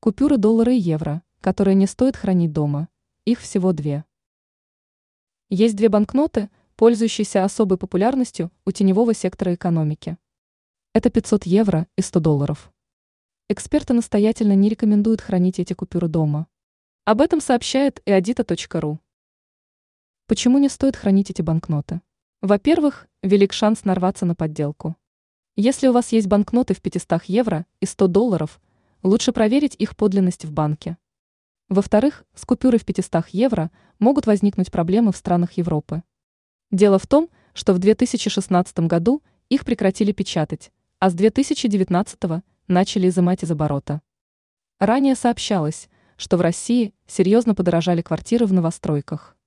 Купюры доллара и евро, которые не стоит хранить дома. Их всего две. Есть две банкноты, пользующиеся особой популярностью у теневого сектора экономики. Это 500 евро и 100 долларов. Эксперты настоятельно не рекомендуют хранить эти купюры дома. Об этом сообщает eadita.ru. Почему не стоит хранить эти банкноты? Во-первых, велик шанс нарваться на подделку. Если у вас есть банкноты в 500 евро и 100 долларов, лучше проверить их подлинность в банке. Во-вторых, с купюрой в 500 евро могут возникнуть проблемы в странах Европы. Дело в том, что в 2016 году их прекратили печатать, а с 2019 начали изымать из оборота. Ранее сообщалось, что в России серьезно подорожали квартиры в новостройках.